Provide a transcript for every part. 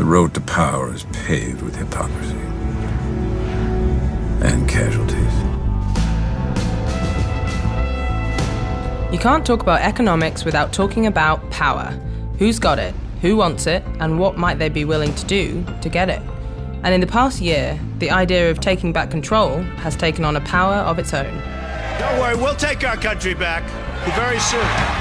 The road to power is paved with hypocrisy and casualties. You can't talk about economics without talking about power. Who's got it, who wants it, and what might they be willing to do to get it? And in the past year, the idea of taking back control has taken on a power of its own. Don't worry, we'll take our country back very soon.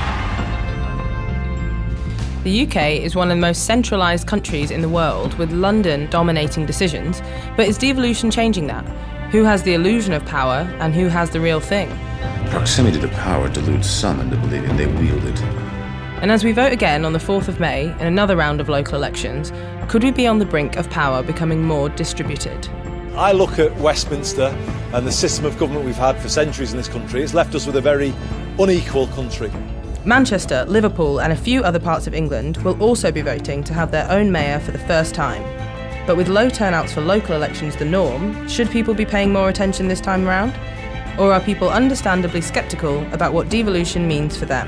The UK is one of the most centralised countries in the world, with London dominating decisions. But is devolution changing that? Who has the illusion of power and who has the real thing? Proximity to power deludes some into believing they wield it. And as we vote again on the 4th of May in another round of local elections, could we be on the brink of power becoming more distributed? I look at Westminster and the system of government we've had for centuries in this country. It's left us with a very unequal country. Manchester, Liverpool, and a few other parts of England will also be voting to have their own mayor for the first time. But with low turnouts for local elections the norm, should people be paying more attention this time around? Or are people understandably sceptical about what devolution means for them?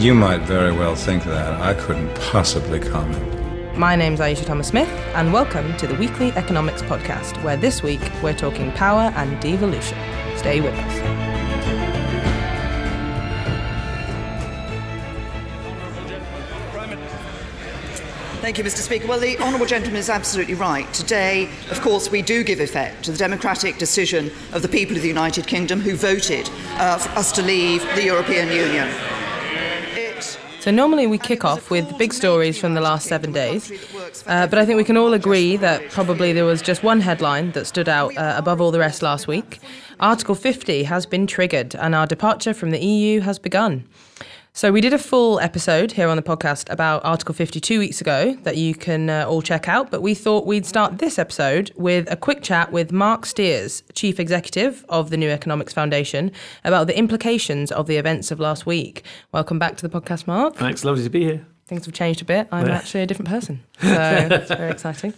You might very well think that. I couldn't possibly comment. My name's Ayeisha Thomas Smith, and welcome to the Weekly Economics Podcast, where this week we're talking power and devolution. Stay with us. Thank you, Mr. Speaker. Well, the honourable gentleman is absolutely right. Today, of course, we do give effect to the democratic decision of the people of the United Kingdom who voted uh, for us to leave the European Union. So, normally we kick off with big stories from the last seven days, uh, but I think we can all agree that probably there was just one headline that stood out uh, above all the rest last week. Article 50 has been triggered, and our departure from the EU has begun. So, we did a full episode here on the podcast about Article 52 weeks ago that you can uh, all check out. But we thought we'd start this episode with a quick chat with Marc Stears, Chief Executive of the New Economics Foundation, about the implications of the events of last week. Welcome back to the podcast, Mark. Thanks, lovely to be here things have changed a bit. I'm yeah. actually a different person. So it's very exciting.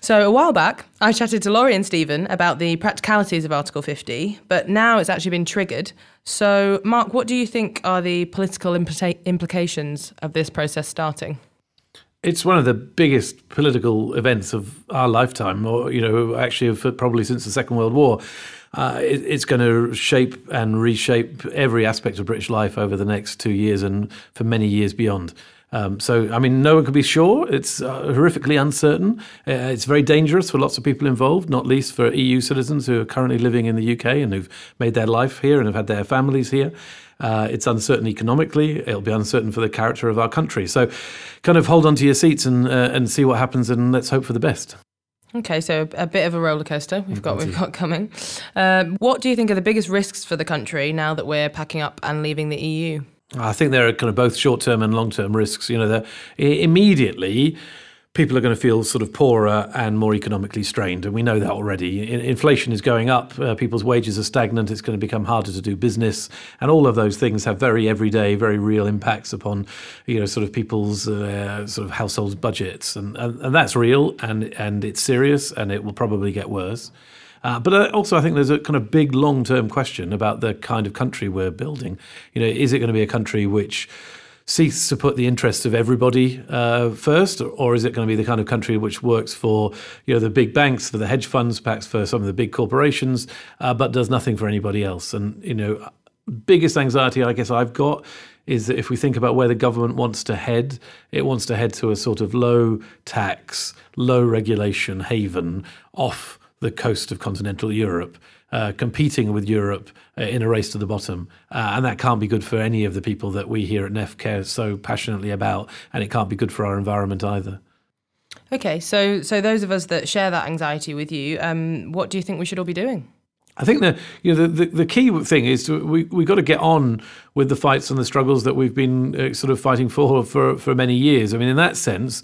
So a while back, I chatted to Laurie and Stephen about the practicalities of Article 50, but now it's actually been triggered. So, Marc, what do you think are the political implica- implications of this process starting? It's one of the biggest political events of our lifetime, or, you know, actually, probably since the Second World War. Uh, it, it's going to shape and reshape every aspect of British life over the next two years and for many years beyond. Um, so, I mean, no one can be sure. It's uh, horrifically uncertain. Uh, it's very dangerous for lots of people involved, not least for EU citizens who are currently living in the UK and who've made their life here and have had their families here. Uh, it's uncertain economically. It'll be uncertain for the character of our country. So, kind of hold on to your seats and uh, and see what happens, and let's hope for the best. Okay, so a bit of a roller coaster we've got we've got coming. Um, what do you think are the biggest risks for the country now that we're packing up and leaving the EU? I think there are kind of both short term and long term risks. You know, that immediately people are going to feel sort of poorer and more economically strained. And we know that already. Inflation is going up, uh, people's wages are stagnant, it's going to become harder to do business. And all of those things have very everyday, very real impacts upon, you know, sort of people's uh, sort of households' budgets. And, and, and that's real and, and it's serious and it will probably get worse. Uh, but uh, also, I think there's a kind of big long term question about the kind of country we're building. You know, is it going to be a country which seeks to put the interests of everybody uh, first, or is it going to be the kind of country which works for you know the big banks, for the hedge funds, perhaps for some of the big corporations, uh, but does nothing for anybody else? And you know, biggest anxiety I guess I've got is that if we think about where the government wants to head, it wants to head to a sort of low tax, low regulation haven off the coast of continental Europe, uh, competing with Europe uh, in a race to the bottom. Uh, and that can't be good for any of the people that we here at NEF care so passionately about, and it can't be good for our environment either. Okay, so so those of us that share that anxiety with you, um, what do you think we should all be doing? I think the you know the, the, the key thing is to, we we got to get on with the fights and the struggles that we've been uh, sort of fighting for for for many years. I mean, in that sense,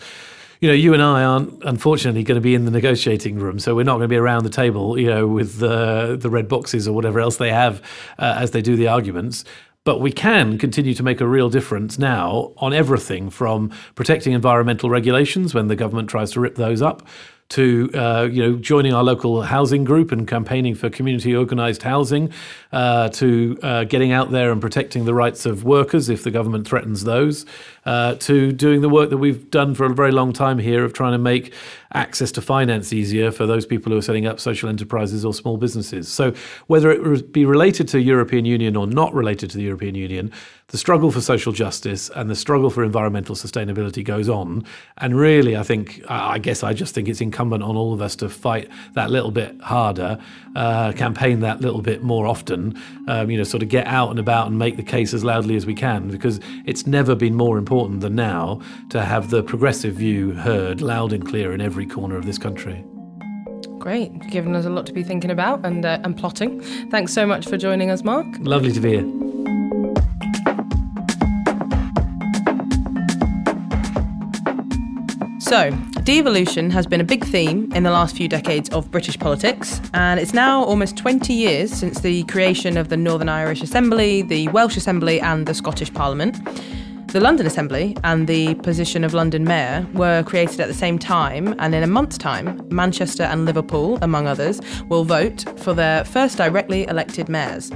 you know, you and I aren't unfortunately going to be in the negotiating room, so we're not going to be around the table, you know, with the the red boxes or whatever else they have uh, as they do the arguments. But we can continue to make a real difference now on everything from protecting environmental regulations when the government tries to rip those up to uh, you know joining our local housing group and campaigning for community organised housing, uh, to uh, getting out there and protecting the rights of workers if the government threatens those, uh, to doing the work that we've done for a very long time here of trying to make access to finance easier for those people who are setting up social enterprises or small businesses. So whether it be related to European Union or not related to the European Union, the struggle for social justice and the struggle for environmental sustainability goes on. And really, I think, I guess I just think it's incumbent on all of us to fight that little bit harder, uh, campaign that little bit more often, um, you know, sort of get out and about and make the case as loudly as we can, because it's never been more important than now to have the progressive view heard loud and clear in every corner of this country. Great, given us a lot to be thinking about and, uh, and plotting. Thanks so much for joining us, Marc. Lovely to be here. So, devolution has been a big theme in the last few decades of British politics, and it's now almost 20 years since the creation of the Northern Irish Assembly, the Welsh Assembly, and the Scottish Parliament. The London Assembly and the position of London Mayor were created at the same time, and in a month's time, Manchester and Liverpool, among others, will vote for their first directly elected mayors.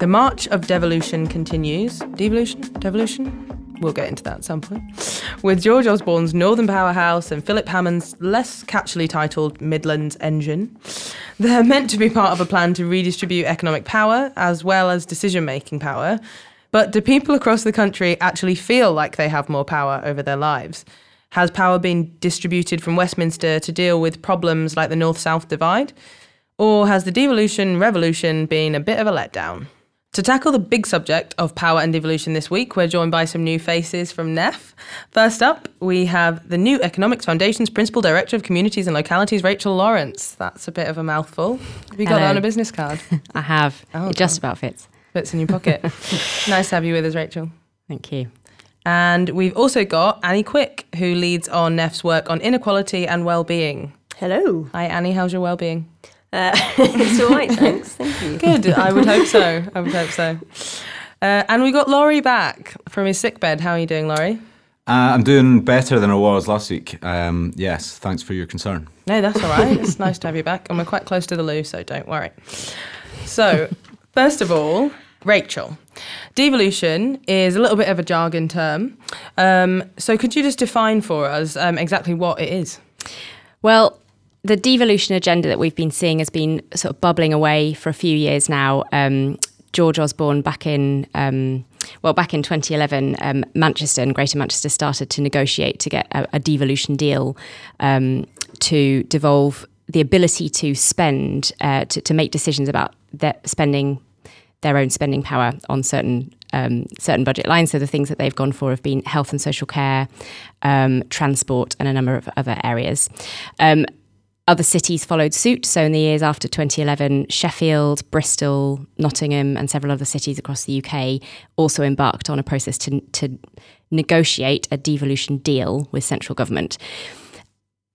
The march of devolution continues. Devolution? Devolution? We'll get into that at some point. With George Osborne's Northern Powerhouse and Philip Hammond's less catchily titled Midlands Engine. They're meant to be part of a plan to redistribute economic power as well as decision making power. But do people across the country actually feel like they have more power over their lives? Has power been distributed from Westminster to deal with problems like the North South divide? Or has the devolution revolution been a bit of a letdown? To tackle the big subject of power and devolution this week, we're joined by some new faces from NEF. First up, we have the New Economics Foundation's Principal Director of Communities and Localities, Rachel Lawrence. That's a bit of a mouthful. Have you got that on a business card? I have. Oh, it just about fits. Fits in your pocket. nice to have you with us, Rachel. Thank you. And we've also got Annie Quick, who leads on NEF's work on inequality and well-being. Hello. Hi, Annie. How's your well-being? Uh, it's all right, thanks. Thank you. Good. I would hope so. I would hope so. Uh, and we got Laurie back from his sick bed. How are you doing, Laurie? Uh, I'm doing better than I was last week. Um, yes, thanks for your concern. No, that's all right. it's nice to have you back. And we're quite close to the loo, so don't worry. So, first of all, Rachel, devolution is a little bit of a jargon term. Um, so, could you just define for us um, exactly what it is? Well, the devolution agenda that we've been seeing has been sort of bubbling away for a few years now. Um, George Osborne back in um, well back in 2011, um, Manchester and Greater Manchester started to negotiate to get a, a devolution deal um, to devolve the ability to spend uh, to, to, make decisions about their spending their own spending power on certain um, certain budget lines. So the things that they've gone for have been health and social care, um, transport, and a number of other areas. Other cities followed suit. So, in the years after 2011, Sheffield, Bristol, Nottingham, and several other cities across the UK also embarked on a process to, to negotiate a devolution deal with central government.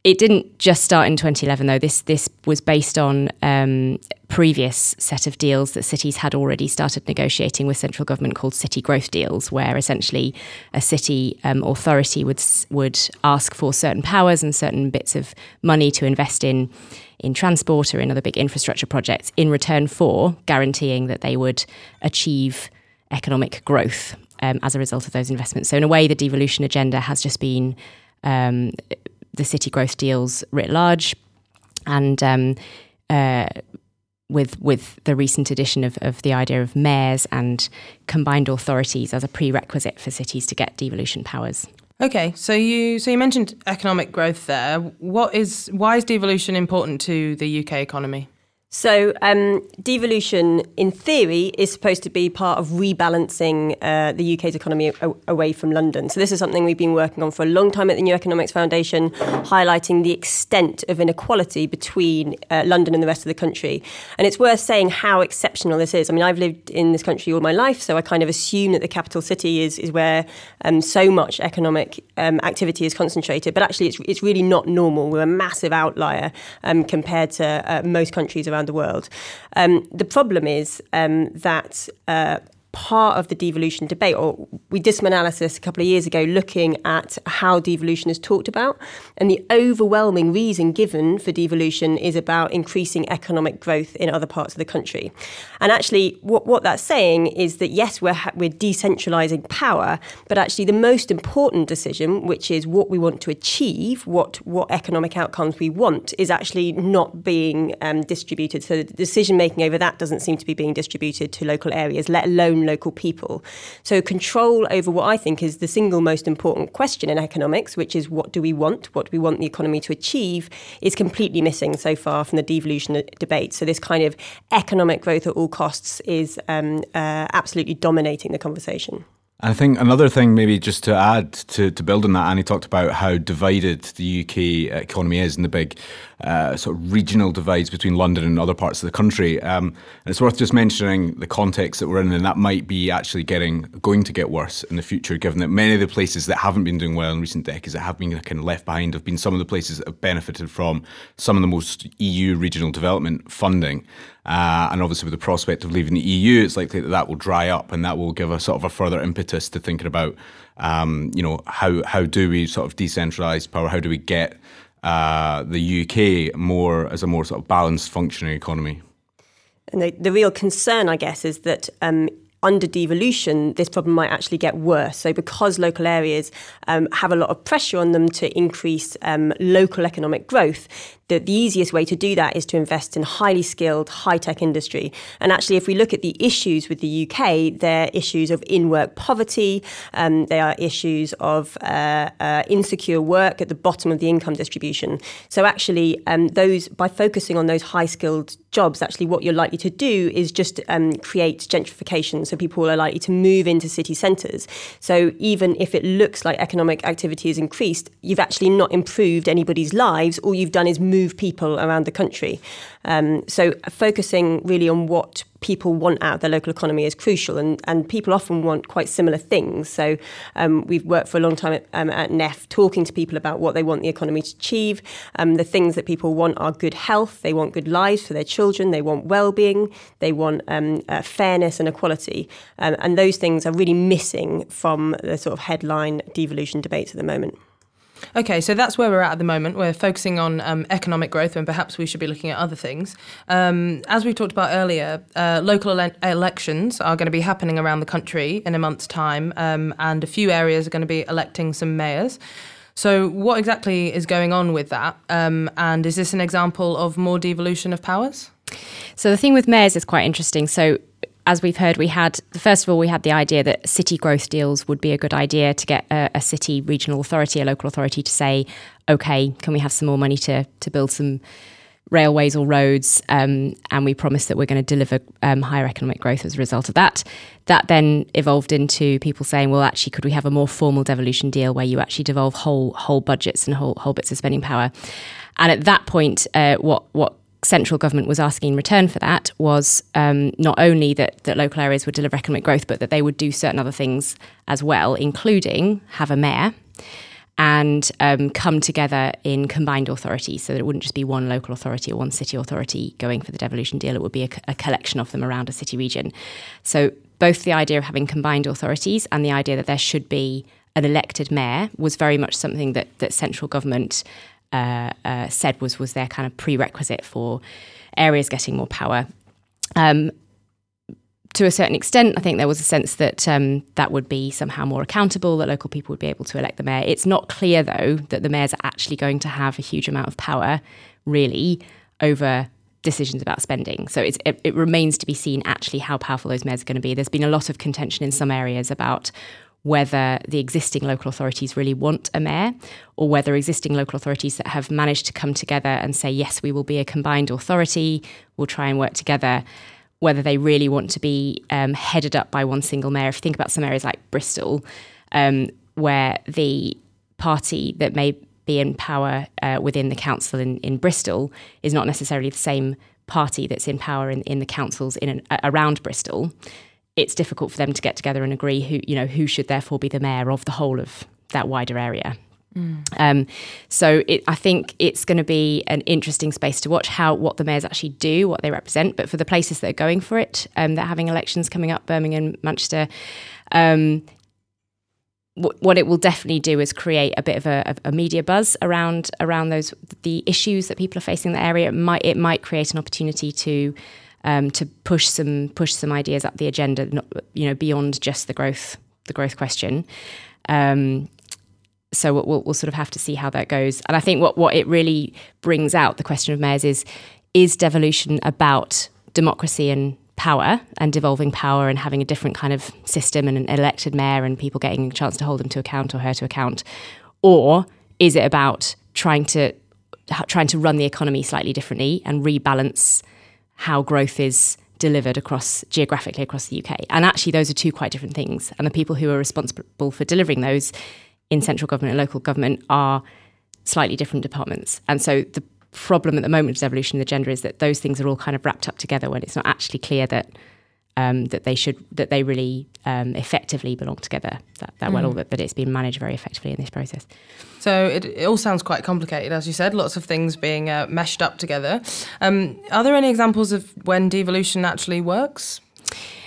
It didn't just start in 2011, though. This this was based on um, previous set of deals that cities had already started negotiating with central government, called city growth deals, where essentially a city um, authority would would ask for certain powers and certain bits of money to invest in in transport or in other big infrastructure projects in return for guaranteeing that they would achieve economic growth um, as a result of those investments. So, in a way, the devolution agenda has just been um, the city growth deals writ large, and um, uh, with with the recent addition of, of the idea of mayors and combined authorities as a prerequisite for cities to get devolution powers. Okay, so you so you mentioned economic growth there. What is why is devolution important to the UK economy? So, um, devolution, in theory, is supposed to be part of rebalancing uh, the UK's economy a- away from London. So, this is something we've been working on for a long time at the New Economics Foundation, highlighting the extent of inequality between uh, London and the rest of the country. And it's worth saying how exceptional this is. I mean, I've lived in this country all my life, so I kind of assume that the capital city is is where um, so much economic um, activity is concentrated. But actually, it's it's really not normal. We're a massive outlier um, compared to uh, most countries around around the world. Um, the problem is um, that uh, part of the devolution debate, or we did some analysis a couple of years ago looking at how devolution is talked about. And the overwhelming reason given for devolution is about increasing economic growth in other parts of the country. And actually, what, what that's saying is that yes, we're, we're decentralizing power, but actually, the most important decision, which is what we want to achieve, what, what economic outcomes we want, is actually not being um, distributed. So the decision making over that doesn't seem to be being distributed to local areas, let alone local people. So, control over what I think is the single most important question in economics, which is what do we want, what do we want the economy to achieve, is completely missing so far from the devolution debate. So, this kind of economic growth at all costs is um, uh, absolutely dominating the conversation. I think another thing, maybe just to add to, to build on that, Annie talked about how divided the UK economy is and the big uh, sort of regional divides between London and other parts of the country. Um, and it's worth just mentioning the context that we're in, and that might be actually getting going to get worse in the future, given that many of the places that haven't been doing well in recent decades that have been kind of left behind have been some of the places that have benefited from some of the most EU regional development funding. Uh, and obviously, with the prospect of leaving the EU, it's likely that that will dry up, and that will give a sort of a further impetus to thinking about, um, you know, how how do we sort of decentralise power? How do we get uh, the UK more as a more sort of balanced functioning economy? And the, the real concern, I guess, is that um, under devolution, this problem might actually get worse. So, because local areas um, have a lot of pressure on them to increase um, local economic growth, the, the easiest way to do that is to invest in highly skilled, high tech industry. And actually, if we look at the issues with the UK, they're issues of in work poverty, um, they are issues of uh, uh, insecure work at the bottom of the income distribution. So, actually, um, those by focusing on those high skilled jobs, actually, what you're likely to do is just um, create gentrification. So, people are likely to move into city centres. So, even if it looks like economic activity has increased, you've actually not improved anybody's lives. All you've done is move move people around the country. Um, so focusing really on what people want out of their local economy is crucial, and, and people often want quite similar things. So um, we've worked for a long time at, um, at NEF talking to people about what they want the economy to achieve. Um, the things that people want are good health, they want good lives for their children, they want well-being, they want um, uh, fairness and equality, um, and those things are really missing from the sort of headline devolution debates at the moment. Okay, so that's where we're at at the moment. We're focusing on um, economic growth, and perhaps we should be looking at other things. Um, as we talked about earlier, uh, local ele- elections are going to be happening around the country in a month's time, um, and a few areas are going to be electing some mayors. So, what exactly is going on with that? Um, and is this an example of more devolution of powers? So, the thing with mayors is quite interesting. So, as we've heard, we had first of all we had the idea that city growth deals would be a good idea to get a, a, city regional authority, a local authority to say, okay, can we have some more money to to build some railways or roads? Um, and we promised that we're going to deliver um, higher economic growth as a result of that. That then evolved into people saying, well, actually, could we have a more formal devolution deal where you actually devolve whole whole budgets and whole whole bits of spending power? And at that point, uh, what what central government was asking in return for that was um, not only that, that local areas would deliver economic growth, but that they would do certain other things as well, including have a mayor and um, come together in combined authority so that it wouldn't just be one local authority or one city authority going for the devolution deal. It would be a, a collection of them around a city region. So both the idea of having combined authorities and the idea that there should be an elected mayor was very much something that, that central government uh, uh, said was was their kind of prerequisite for areas getting more power. Um, to a certain extent, I think there was a sense that um, that would be somehow more accountable, that local people would be able to elect the mayor. It's not clear, though, that the mayors are actually going to have a huge amount of power, really, over decisions about spending. So it, it remains to be seen actually how powerful those mayors are going to be. There's been a lot of contention in some areas about whether the existing local authorities really want a mayor or whether existing local authorities that have managed to come together and say, yes, we will be a combined authority, we'll try and work together, whether they really want to be um, headed up by one single mayor. If you think about some areas like Bristol, um, where the party that may be in power uh, within the council in, in Bristol is not necessarily the same party that's in power in, in the councils in an, around Bristol it's difficult for them to get together and agree who you know who should therefore be the mayor of the whole of that wider area. Mm. Um, so it, I think it's going to be an interesting space to watch how what the mayors actually do, what they represent. But for the places that are going for it, um, that are having elections coming up, Birmingham, Manchester, um, what it will definitely do is create a bit of a, a, media buzz around around those the issues that people are facing in the area. It might it might create an opportunity to um, to push some push some ideas up the agenda, not, you know, beyond just the growth the growth question. Um, so we'll, we'll sort of have to see how that goes. And I think what what it really brings out the question of mayors is is devolution about democracy and power and devolving power and having a different kind of system and an elected mayor and people getting a chance to hold him to account or her to account, or is it about trying to trying to run the economy slightly differently and rebalance how growth is delivered across geographically across the UK. And actually, those are two quite different things. And the people who are responsible for delivering those in central government and local government are slightly different departments. And so the problem at the moment with devolution of the gender is that those things are all kind of wrapped up together when it's not actually clear that um, that they should that they really um, effectively belong together that, that mm. well or that, that it's been managed very effectively in this process. So it, it all sounds quite complicated, as you said. Lots of things being uh, meshed up together. Um, are there any examples of when devolution actually works?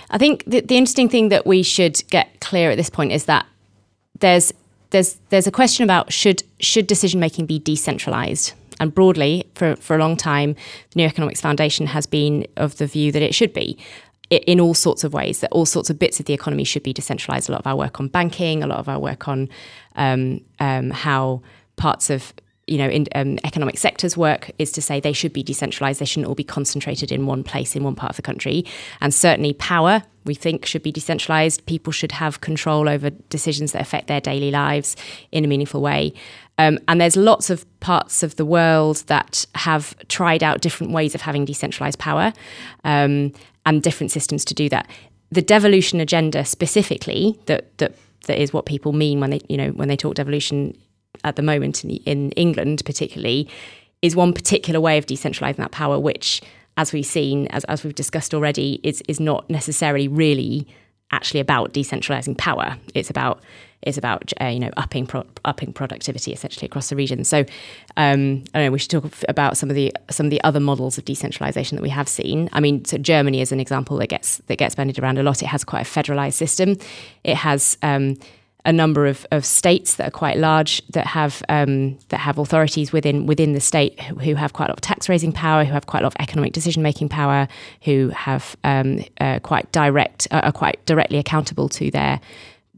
I think the, the interesting thing that we should get clear at this point is that there's there's there's a question about should should decision making be decentralized and broadly, for, for a long time, the New Economics Foundation has been of the view that it should be in all sorts of ways, that all sorts of bits of the economy should be decentralized. A lot of our work on banking, a lot of our work on um, um, how parts of you know, in, um, economic sectors work is to say they should be decentralized. They shouldn't all be concentrated in one place in one part of the country. And certainly, power we think should be decentralized. People should have control over decisions that affect their daily lives in a meaningful way. Um, and there's lots of parts of the world that have tried out different ways of having decentralized power um, and different systems to do that. The devolution agenda specifically, that that that is what people mean when they you know when they talk devolution at the moment in, in England particularly, is one particular way of decentralizing that power, which as we've seen, as, as we've discussed already, is is not necessarily really actually about decentralizing power. It's about it's about uh, you know upping pro- upping productivity essentially across the region. So um, I don't know. We should talk about some of the some of the other models of decentralization that we have seen. I mean, so Germany is an example that gets that gets bandied around a lot. It has quite a federalized system. It has um, a number of, of states that are quite large that have um, that have authorities within within the state who have quite a lot of tax raising power, who have quite a lot of economic decision making power, who have um, uh, quite direct uh, are quite directly accountable to their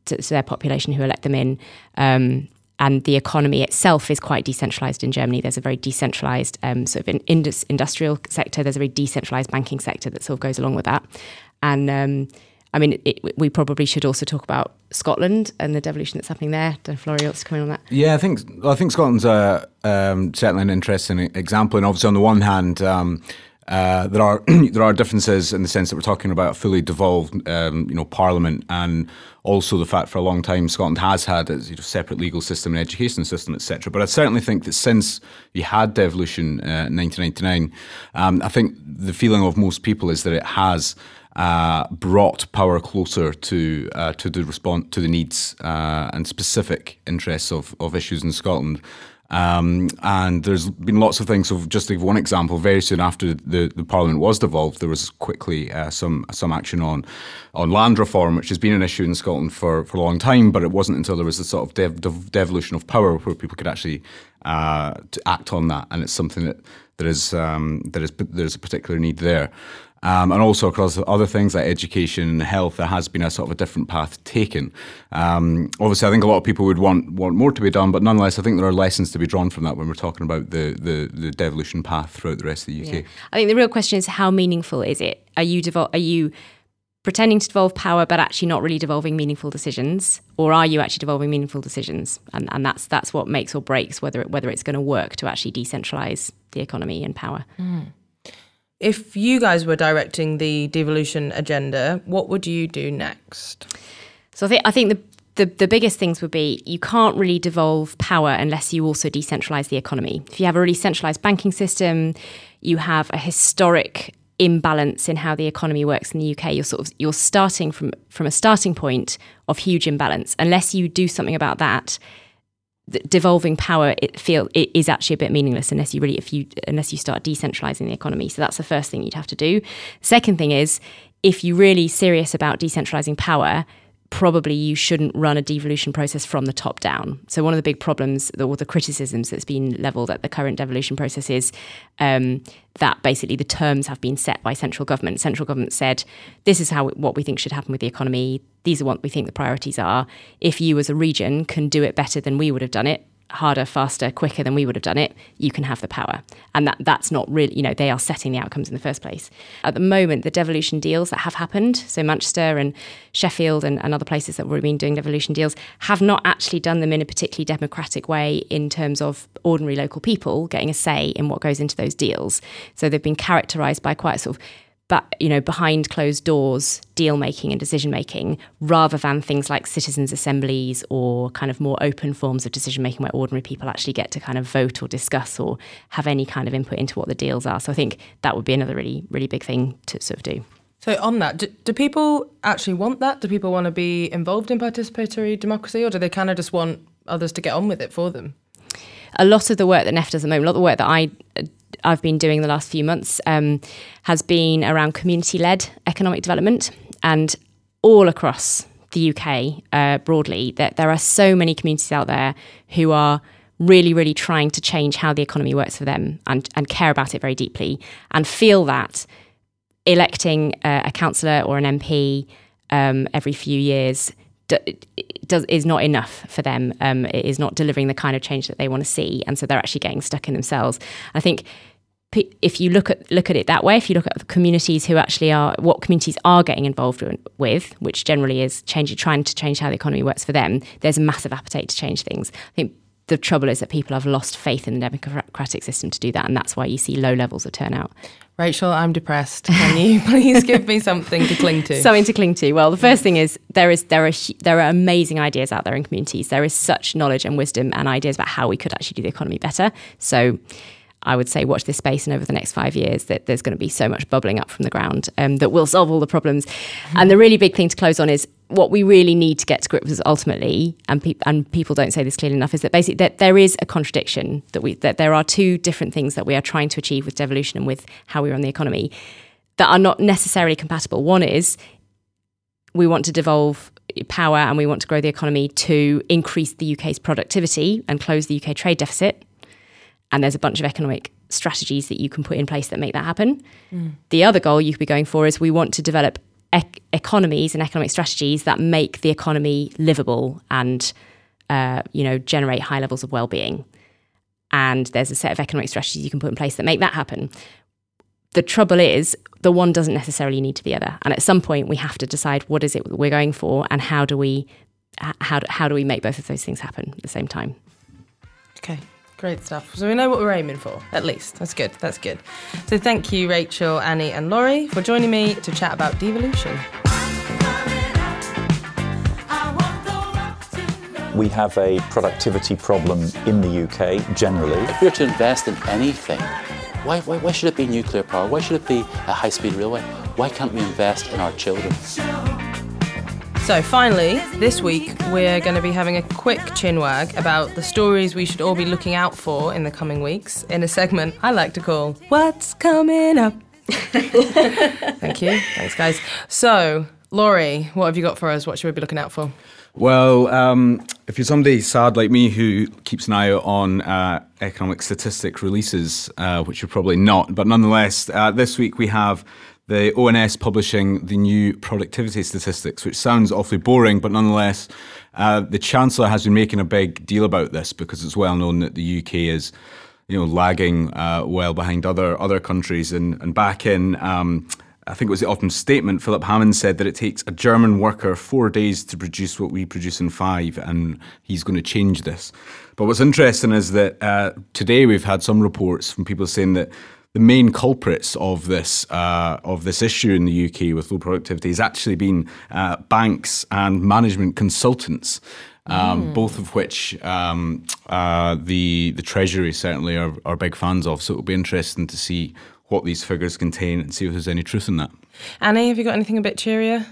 to, to, their population who elect them in. Um, and the economy itself is quite decentralized in Germany. There's a very decentralized um, sort of indus- industrial sector. There's a very decentralized banking sector that sort of goes along with that. And um, I mean, it, we probably should also talk about Scotland and the devolution that's happening there. Don't to come in on that. Yeah, I think I think Scotland's a, um, certainly an interesting example. And obviously, on the one hand, um, uh, there are there are differences in the sense that we're talking about a fully devolved, um, you know, parliament, and also the fact for a long time Scotland has had a you know, separate legal system and education system, etc. But I certainly think that since you had devolution uh, in 1999, um, I think the feeling of most people is that it has uh, brought power closer to uh, to the response to the needs uh, and specific interests of, of issues in Scotland. Um, and there's been lots of things. So, just to give one example, very soon after the, the Parliament was devolved, there was quickly uh, some some action on on land reform, which has been an issue in Scotland for, for a long time. But it wasn't until there was a sort of dev, dev, devolution of power where people could actually uh, act on that, and it's something that there is um, there is there's a particular need there. Um, and also across other things like education and health, there has been a sort of a different path taken. Um, obviously, I think a lot of people would want want more to be done, but nonetheless, I think there are lessons to be drawn from that when we're talking about the the, the devolution path throughout the rest of the UK. Yeah. I think the real question is how meaningful is it? Are you devol- are you pretending to devolve power but actually not really devolving meaningful decisions or are you actually devolving meaningful decisions and, and that's that's what makes or breaks whether it, whether it's going to work to actually decentralize the economy and power mm. If you guys were directing the devolution agenda, what would you do next? So I think I think the the, the biggest things would be you can't really devolve power unless you also decentralize the economy. If you have a really centralized banking system, you have a historic imbalance in how the economy works in the UK. You're sort of you're starting from from a starting point of huge imbalance. Unless you do something about that, devolving power it feel it is actually a bit meaningless unless you really if you unless you start decentralizing the economy. So that's the first thing you'd have to do. Second thing is if you're really serious about decentralizing power probably you shouldn't run a devolution process from the top down. So one of the big problems or the criticisms that's been levelled at the current devolution process is um, that basically the terms have been set by central government. Central government said, this is how what we think should happen with the economy. These are what we think the priorities are. If you as a region can do it better than we would have done it, harder, faster, quicker than we would have done it, you can have the power. And that that's not really, you know, they are setting the outcomes in the first place. At the moment, the devolution deals that have happened, so Manchester and Sheffield and, and other places that we've been doing devolution deals, have not actually done them in a particularly democratic way in terms of ordinary local people getting a say in what goes into those deals. So they've been characterised by quite sort of but you know behind closed doors deal making and decision making rather than things like citizens assemblies or kind of more open forms of decision making where ordinary people actually get to kind of vote or discuss or have any kind of input into what the deals are. So i think that would be another really really big thing to sort of do. So on that do, do people actually want that? Do people want to be involved in participatory democracy or do they kind of just want others to get on with it for them? A lot of the work that NEF does at the moment, a lot of the work that I uh, I've been doing the last few months um, has been around community led economic development and all across the UK uh, broadly. That there are so many communities out there who are really, really trying to change how the economy works for them and, and care about it very deeply and feel that electing uh, a councillor or an MP um, every few years does is not enough for them. Um, it is not delivering the kind of change that they want to see, and so they're actually getting stuck in themselves. I think if you look at look at it that way, if you look at the communities who actually are what communities are getting involved with, which generally is changing, trying to change how the economy works for them, there's a massive appetite to change things. I think the trouble is that people have lost faith in the democratic system to do that, and that's why you see low levels of turnout. Rachel, I'm depressed. Can you please give me something to cling to? Something to cling to. Well, the first thing is there is there are there are amazing ideas out there in communities. There is such knowledge and wisdom and ideas about how we could actually do the economy better. So I would say watch this space, and over the next five years, that there's going to be so much bubbling up from the ground um, that will solve all the problems. Mm-hmm. And the really big thing to close on is what we really need to get to grips with ultimately, and, pe- and people don't say this clearly enough, is that basically that there is a contradiction that we that there are two different things that we are trying to achieve with devolution and with how we run the economy that are not necessarily compatible. One is we want to devolve power and we want to grow the economy to increase the UK's productivity and close the UK trade deficit and there's a bunch of economic strategies that you can put in place that make that happen. Mm. The other goal you could be going for is we want to develop ec- economies and economic strategies that make the economy livable and uh, you know generate high levels of well-being. And there's a set of economic strategies you can put in place that make that happen. The trouble is, the one doesn't necessarily need to be the other, and at some point we have to decide what is it we're going for, and how do we how how do we make both of those things happen at the same time? Okay. Great stuff. So we know what we're aiming for, at least. That's good. That's good. So thank you, Rachel, Annie, and Laurie, for joining me to chat about devolution. We have a productivity problem in the UK generally. If we're to invest in anything, why, why, why should it be nuclear power? Why should it be a high speed railway? Why can't we invest in our children? So, finally, this week we're going to be having a quick chinwag about the stories we should all be looking out for in the coming weeks in a segment I like to call What's Coming Up? Thank you. Thanks, guys. So, Laurie, what have you got for us? What should we be looking out for? Well, um, if you're somebody sad like me who keeps an eye out on uh, economic statistic releases, uh, which you're probably not, but nonetheless, uh, this week we have the ONS publishing the new productivity statistics, which sounds awfully boring, but nonetheless, uh, the Chancellor has been making a big deal about this because it's well known that the UK is, you know, lagging uh, well behind other other countries. And, and back in, um, I think it was the autumn statement, Philip Hammond said that it takes a German worker four days to produce what we produce in five, and he's going to change this. But what's interesting is that uh, today we've had some reports from people saying that the main culprits of this uh, of this issue in the UK with low productivity has actually been uh, banks and management consultants. Um, mm. Both of which um, uh, the the Treasury certainly are, are big fans of. So it'll be interesting to see what these figures contain and see if there's any truth in that. Annie, have you got anything a bit cheerier?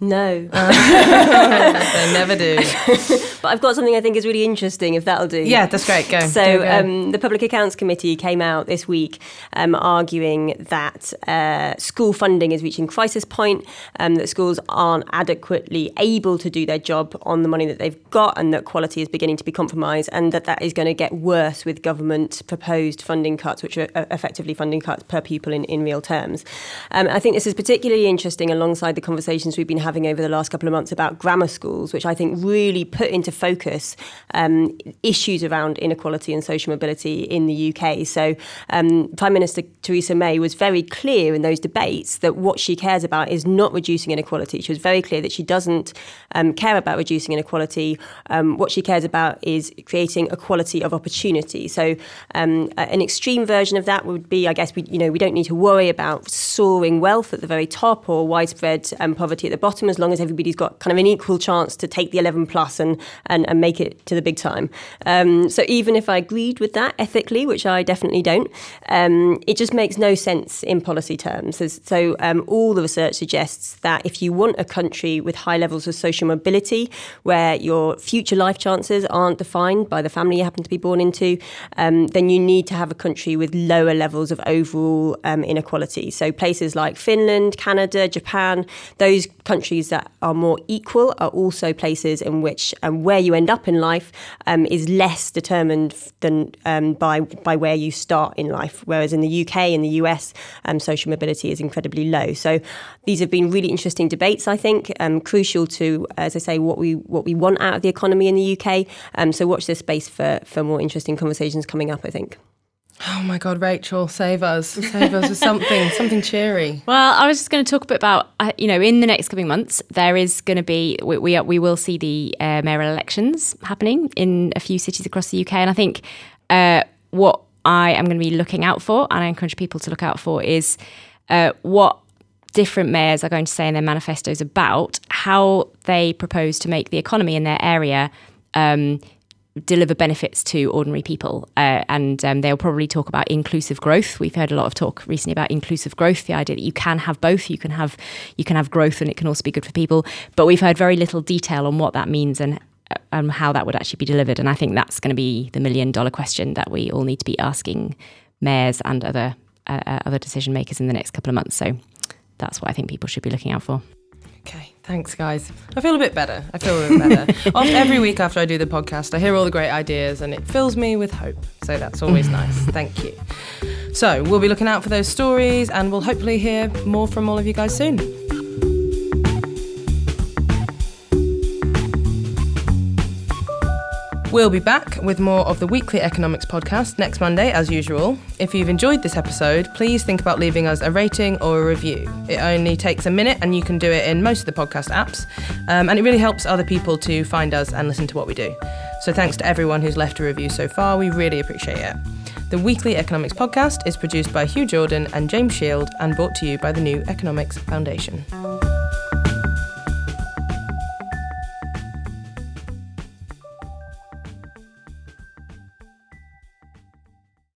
No. they never do. but I've got something I think is really interesting, if that'll do. Yeah, that's great. Go. So, go, go. Um, the Public Accounts Committee came out this week um, arguing that uh, school funding is reaching crisis point, um, that schools aren't adequately able to do their job on the money that they've got, and that quality is beginning to be compromised, and that that is going to get worse with government proposed funding cuts, which are uh, effectively funding cuts per pupil in, in real terms. Um, I think this is particularly interesting alongside the conversations we've been having over the last couple of months about grammar schools, which I think really put into focus um, issues around inequality and social mobility in the UK. So, um, Prime Minister Theresa May was very clear in those debates that what she cares about is not reducing inequality. She was very clear that she doesn't um, care about reducing inequality. Um, what she cares about is creating equality of opportunity. So, um, an extreme version of that would be, I guess, we you know we don't need to worry about soaring wealth at the very top or widespread um, poverty at the bottom bottom as long as everybody's got kind of an equal chance to take the 11 plus and, and, and make it to the big time. Um, so even if I agreed with that ethically, which I definitely don't, um, it just makes no sense in policy terms. So um, all the research suggests that if you want a country with high levels of social mobility, where your future life chances aren't defined by the family you happen to be born into, um, then you need to have a country with lower levels of overall um, inequality. So places like Finland, Canada, Japan, those countries countries that are more equal are also places in which um, where you end up in life um, is less determined than um, by by where you start in life. Whereas in the UK and the US, um, social mobility is incredibly low. So these have been really interesting debates. I think um, crucial to, as I say, what we what we want out of the economy in the UK. Um, so watch this space for for more interesting conversations coming up. I think. Oh my God, Rachel, save us, save us with something, something cheery. Well, I was just going to talk a bit about, uh, you know, in the next coming months, there is going to be, we, we, we will see the uh, mayoral elections happening in a few cities across the UK. And I think uh, what I am going to be looking out for, and I encourage people to look out for, is uh, what different mayors are going to say in their manifestos about how they propose to make the economy in their area um, deliver benefits to ordinary people. Uh, and um, they'll probably talk about inclusive growth. We've heard a lot of talk recently about inclusive growth, the idea that you can have both. You can have you can have growth, and it can also be good for people. But we've heard very little detail on what that means and. Um, how that would actually be delivered, and I think that's going to be the million-dollar question that we all need to be asking mayors and other uh, uh, other decision makers in the next couple of months. So that's what I think people should be looking out for. Okay, thanks, guys. I feel a bit better. I feel a bit better. every week after I do the podcast, I hear all the great ideas and it fills me with hope. So that's always mm. nice. Thank you. So we'll be looking out for those stories and we'll hopefully hear more from all of you guys soon. We'll be back with more of the weekly economics podcast next Monday, as usual. If you've enjoyed this episode, please think about leaving us a rating or a review. It only takes a minute and you can do it in most of the podcast apps. Um, and it really helps other people to find us and listen to what we do. So thanks to everyone who's left a review so far. We really appreciate it. The weekly economics podcast is produced by Hugh Jordan and James Shield and brought to you by the New Economics Foundation.